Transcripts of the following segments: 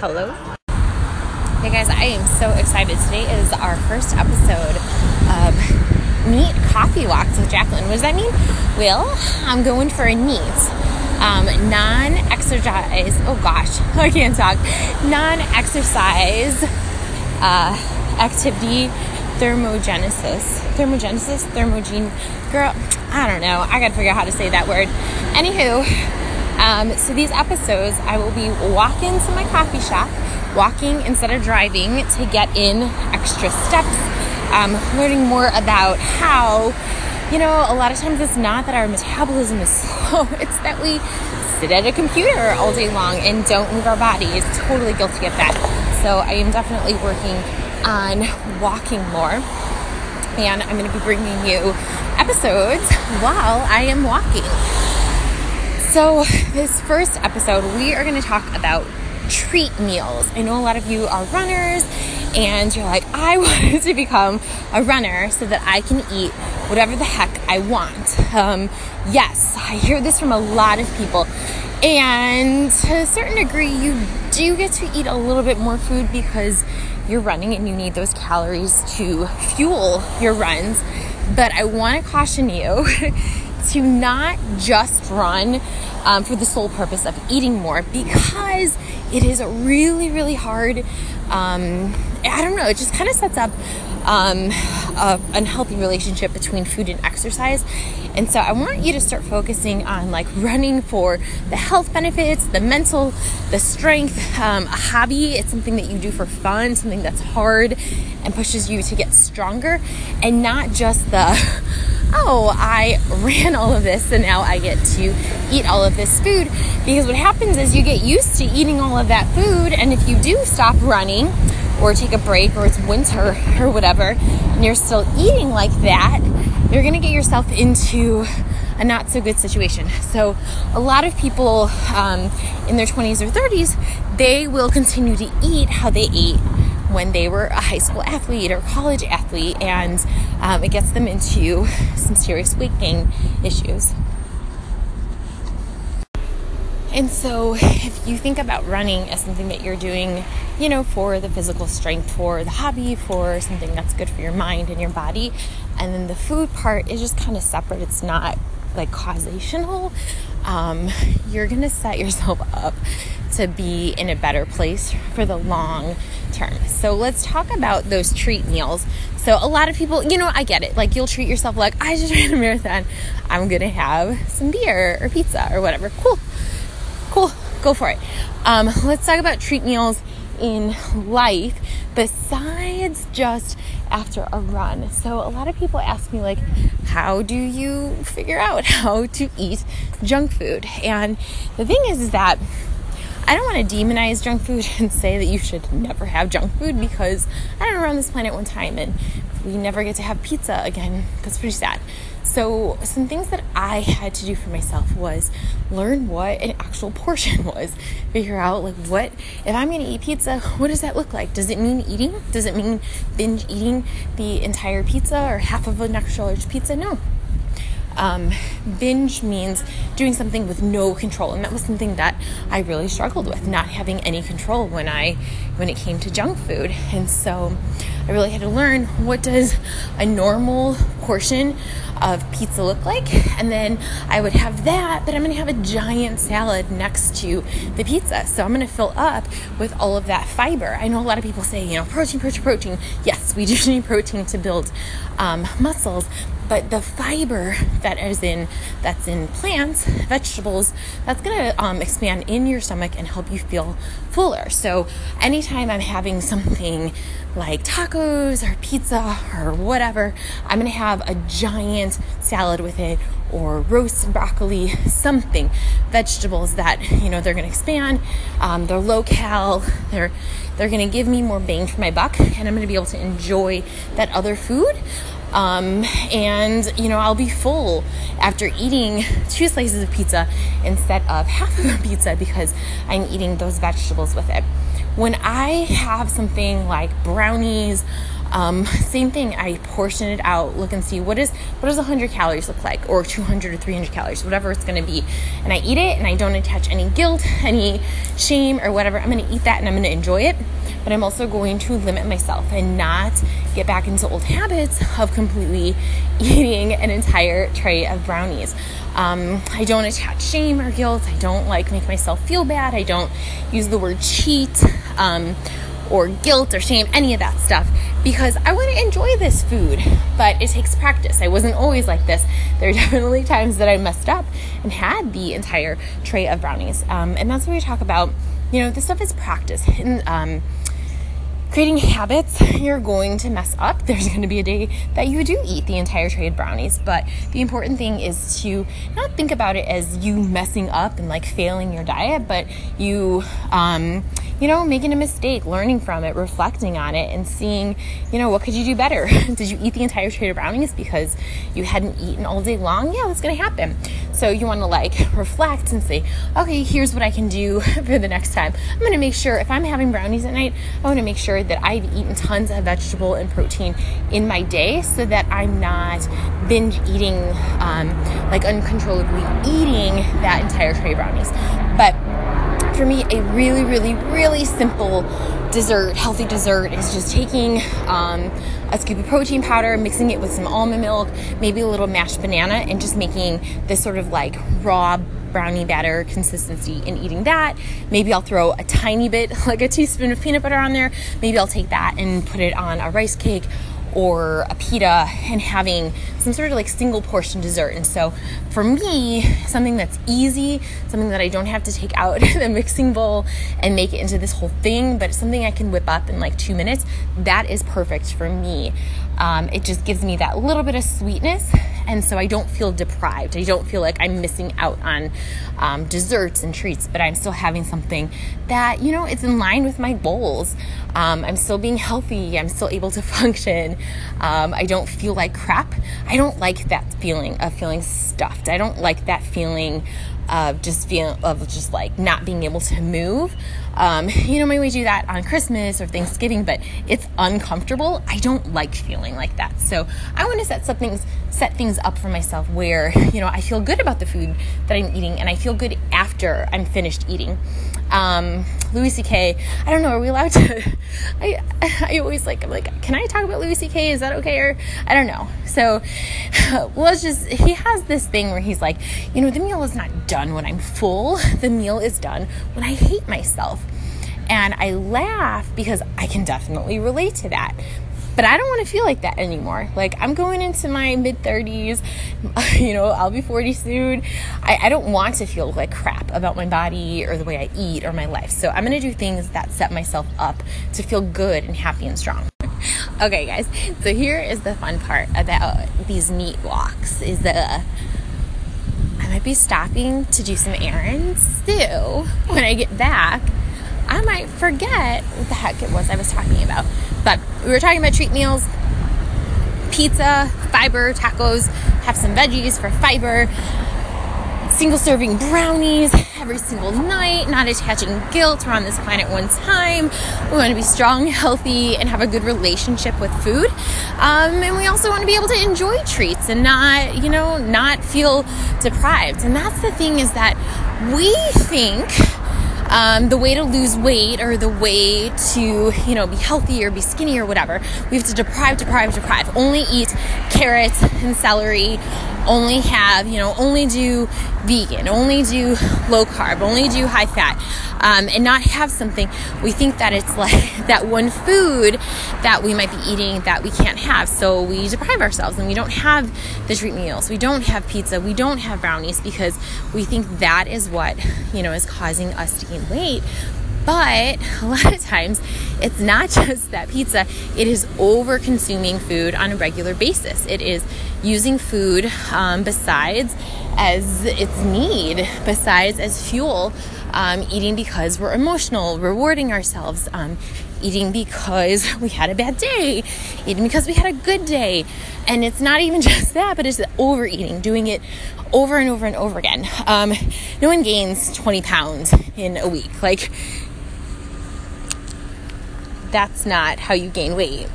Hello. Hey guys, I am so excited. Today is our first episode of Neat Coffee Walks with Jacqueline. What does that mean? Well, I'm going for a neat um, non exercise, oh gosh, I can't talk, non exercise uh, activity thermogenesis. Thermogenesis? Thermogene. Girl, I don't know. I gotta figure out how to say that word. Anywho, um, so these episodes, I will be walking to my coffee shop, walking instead of driving to get in extra steps, um, learning more about how, you know, a lot of times it's not that our metabolism is slow, it's that we sit at a computer all day long and don't move our bodies. Totally guilty of that. So I am definitely working on walking more. And I'm going to be bringing you episodes while I am walking. So, this first episode, we are going to talk about treat meals. I know a lot of you are runners and you're like, I want to become a runner so that I can eat whatever the heck I want. Um, yes, I hear this from a lot of people. And to a certain degree, you do get to eat a little bit more food because you're running and you need those calories to fuel your runs. But I want to caution you to not just run um, for the sole purpose of eating more because it is really, really hard. Um, I don't know, it just kind of sets up um, a unhealthy relationship between food and exercise. And so I want you to start focusing on like running for the health benefits, the mental, the strength, um, a hobby. It's something that you do for fun, something that's hard and pushes you to get stronger, and not just the oh, I ran all of this and now I get to eat all of this food. Because what happens is you get used to eating all of that food, and if you do stop running or take a break or it's winter or whatever, and you're still eating like that, you're gonna get yourself into a not so good situation. So, a lot of people um, in their 20s or 30s, they will continue to eat how they ate when they were a high school athlete or college athlete, and um, it gets them into some serious weight gain issues. And so, if you think about running as something that you're doing, you know, for the physical strength, for the hobby, for something that's good for your mind and your body, and then the food part is just kind of separate, it's not like causational, um, you're gonna set yourself up to be in a better place for the long term. So let's talk about those treat meals. So a lot of people, you know, I get it. Like you'll treat yourself like I just ran a marathon. I'm gonna have some beer or pizza or whatever. Cool, go for it. Um, let's talk about treat meals in life besides just after a run. So a lot of people ask me like how do you figure out how to eat junk food? And the thing is is that I don't want to demonize junk food and say that you should never have junk food because I don't know, on this planet one time and we never get to have pizza again. That's pretty sad. So, some things that I had to do for myself was learn what an actual portion was. Figure out, like, what, if I'm to eat pizza, what does that look like? Does it mean eating? Does it mean binge eating the entire pizza or half of an extra large pizza? No. Um, binge means doing something with no control, and that was something that I really struggled with, not having any control when I when it came to junk food. And so I really had to learn what does a normal portion of pizza look like, and then I would have that, but I'm going to have a giant salad next to the pizza. So I'm going to fill up with all of that fiber. I know a lot of people say, you know, protein, protein, protein. Yes, we do need protein to build um, muscles, but the fiber that is in that's in plants vegetables that's to um, expand in your stomach and help you feel fuller. So anytime i'm having something like tacos or pizza or whatever i'm to have a giant salad with it or roast broccoli something. Vegetables that you know they're to expand um, they're low cal they're they're to give me more bang for my buck and i'm to be able to enjoy that other food um, and you know, I'll be full after eating two slices of pizza instead of half of a pizza because I'm eating those vegetables with it. when I have something like brownies, um, same thing. I portion it out, look and see what is what does 100 calories look like, or 200 or 300 calories, whatever it's going to be, and I eat it, and I don't attach any guilt, any shame, or whatever. I'm going to eat that, and I'm going to enjoy it. But I'm also going to limit myself and not get back into old habits of completely eating an entire tray of brownies. Um, I don't attach shame or guilt. I don't like make myself feel bad. I don't use the word cheat. Um, or guilt or shame, any of that stuff, because I want to enjoy this food, but it takes practice. I wasn't always like this. There are definitely times that I messed up and had the entire tray of brownies. Um, and that's what we talk about. You know, this stuff is practice. And, um, creating habits, you're going to mess up. There's going to be a day that you do eat the entire tray of brownies, but the important thing is to not think about it as you messing up and like failing your diet, but you um, you know, making a mistake, learning from it, reflecting on it, and seeing, you know, what could you do better? Did you eat the entire tray of brownies because you hadn't eaten all day long? Yeah, that's gonna happen. So you wanna like reflect and say, okay, here's what I can do for the next time. I'm gonna make sure if I'm having brownies at night, I wanna make sure that I've eaten tons of vegetable and protein in my day so that I'm not binge eating, um, like uncontrollably eating that entire tray of brownies. But for me, a really, really, really simple dessert, healthy dessert, is just taking um, a scoop of protein powder, mixing it with some almond milk, maybe a little mashed banana, and just making this sort of like raw brownie batter consistency and eating that. Maybe I'll throw a tiny bit, like a teaspoon of peanut butter on there. Maybe I'll take that and put it on a rice cake or a pita and having some sort of like single portion dessert. And so for me, something that's easy, something that I don't have to take out the mixing bowl and make it into this whole thing, but something I can whip up in like two minutes, that is perfect for me. Um, it just gives me that little bit of sweetness and so I don't feel deprived. I don't feel like I'm missing out on um, desserts and treats, but I'm still having something that, you know, it's in line with my goals. Um, I'm still being healthy. I'm still able to function. Um, I don't feel like crap. I don't like that feeling of feeling stuffed. I don't like that feeling of just feeling of just like not being able to move. Um, you know, maybe we do that on Christmas or Thanksgiving, but it's uncomfortable. I don't like feeling like that. So I want to set things, set things up for myself where, you know, I feel good about the food that I'm eating and I feel good after I'm finished eating. Um, Louis C.K. I don't know. Are we allowed to? I I always like. I'm like, can I talk about Louis C.K.? Is that okay? Or I don't know. So let's just. He has this thing where he's like, you know, the meal is not done when I'm full. The meal is done when I hate myself. And I laugh because I can definitely relate to that. But I don't want to feel like that anymore. Like, I'm going into my mid 30s, you know, I'll be 40 soon. I, I don't want to feel like crap about my body or the way I eat or my life. So, I'm going to do things that set myself up to feel good and happy and strong. okay, guys, so here is the fun part about these NEAT walks is that I might be stopping to do some errands too when I get back I might forget what the heck it was I was talking about. But we were talking about treat meals, pizza, fiber, tacos, have some veggies for fiber, single serving brownies every single night, not attaching guilt. We're on this planet one time. We want to be strong, healthy, and have a good relationship with food. Um, and we also want to be able to enjoy treats and not, you know, not feel deprived. And that's the thing is that we think um, the way to lose weight or the way to, you know, be healthy or be skinny or whatever, we have to deprive, deprive, deprive. Only eat carrots and celery. Only have, you know, only do vegan, only do low carb, only do high fat, um, and not have something. We think that it's like that one food that we might be eating that we can't have. So we deprive ourselves and we don't have the treat meals. We don't have pizza. We don't have brownies because we think that is what, you know, is causing us to gain weight. But a lot of times, it's not just that pizza, it is over consuming food on a regular basis. It is using food um, besides as its need, besides as fuel, um, eating because we're emotional, rewarding ourselves, um, eating because we had a bad day, eating because we had a good day. And it's not even just that, but it's overeating, doing it over and over and over again. Um, no one gains 20 pounds in a week. Like, that's not how you gain weight.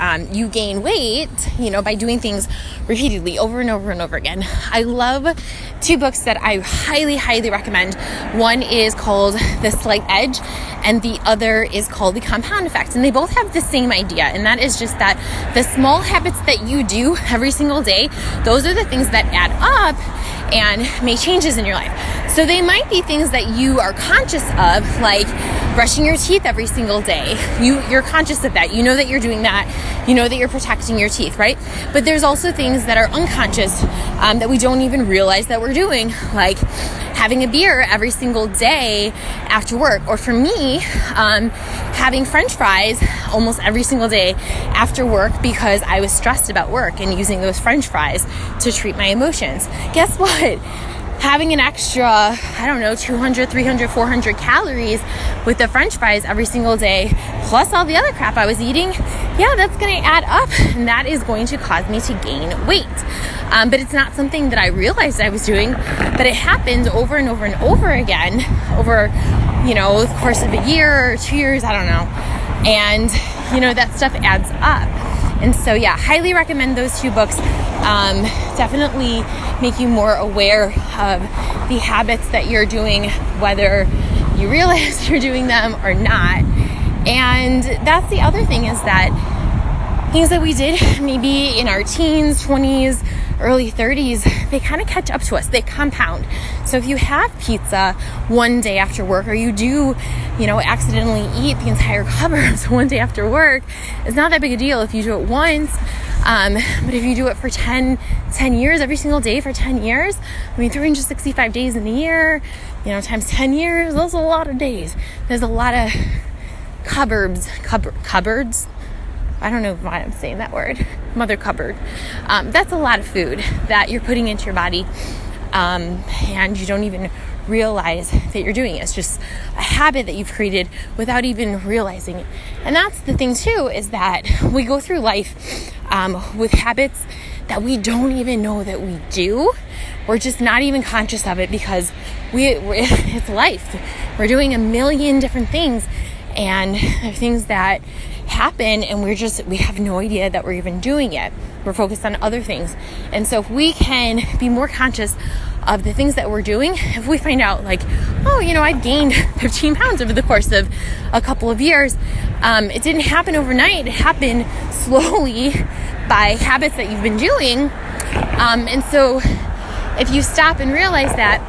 Um, you gain weight, you know, by doing things repeatedly over and over and over again. I love two books that I highly, highly recommend. One is called The Slight Edge, and the other is called The Compound Effect. And they both have the same idea, and that is just that the small habits that you do every single day, those are the things that add up and make changes in your life. So they might be things that you are conscious of, like brushing your teeth every single day. You you're conscious of that. You know that you're doing that. You know that you're protecting your teeth, right? But there's also things that are unconscious um, that we don't even realize that we're doing, like having a beer every single day after work, or for me, um, having French fries almost every single day after work because I was stressed about work and using those French fries to treat my emotions. Guess what? Having an extra, I don't know, 200, 300, 400 calories with the french fries every single day, plus all the other crap I was eating, yeah, that's to add up and that is going to cause me to gain weight. Um, but it's not something that I realized I was doing, but it happened over and over and over again over, you know, the course of a year or two years, I don't know. And, you know, that stuff adds up. And so, yeah, highly recommend those two books. Um, definitely make you more aware of the habits that you're doing, whether you realize you're doing them or not. And that's the other thing is that things that we did maybe in our teens, 20s, early 30s, they kind of catch up to us. They compound. So if you have pizza one day after work, or you do, you know, accidentally eat the entire cupboards one day after work, it's not that big a deal if you do it once. Um, but if you do it for 10, 10 years, every single day for 10 years, I mean, 365 days in a year, you know, times 10 years, those are a lot of days. There's a lot of cupboards, cupboard, cupboards, I don't know why I'm saying that word, mother cupboard. Um, that's a lot of food that you're putting into your body, um, and you don't even realize that you're doing it. It's just a habit that you've created without even realizing it. And that's the thing, too, is that we go through life um, with habits that we don't even know that we do. We're just not even conscious of it because we it's life. We're doing a million different things, and things that happen and we're just we have no idea that we're even doing it. We're focused on other things. And so if we can be more conscious of the things that we're doing if we find out like oh you know i've gained 15 pounds over the course of a couple of years um, it didn't happen overnight. It happened slowly by habits that you've been doing. Um, and so if you stop and realize that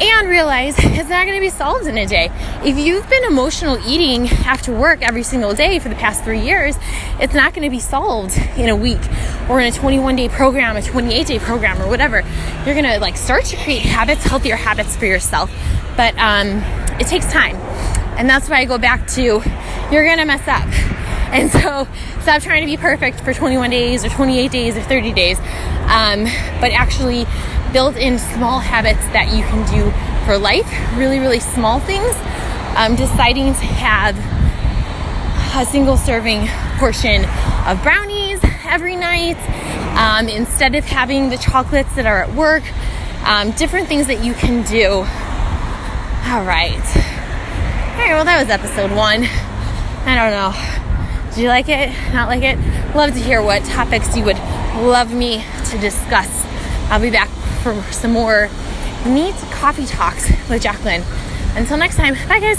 and realize it's not going to be solved in a day. If you've been emotional eating after work every single day for the past three years, it's not going to be solved in a week or in a 21 day program, a 28 day program, or whatever. You're going to like start to create habits, healthier habits for yourself. But um, it takes time. And that's why I go back to you're going to mess up. And so stop trying to be perfect for 21 days or 28 days or 30 days, um, but actually build in small habits that you can do for life, really, really small things. Um, deciding to have a single serving portion of brownies every night um, instead of having the chocolates that are at work, um, different things that you can do. All right. All right, well, that was episode one. I don't know. Do you like it? Not like it? Love to hear what topics you would love me to discuss. I'll be back for some more neat coffee talks with Jacqueline. Until next time, bye guys.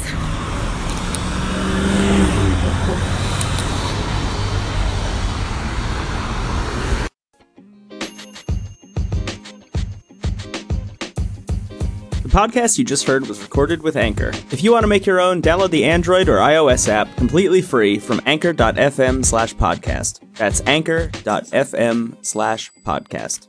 The podcast you just heard was recorded with Anchor. If you want to make your own, download the Android or iOS app completely free from anchor.fm slash podcast. That's anchor.fm slash podcast.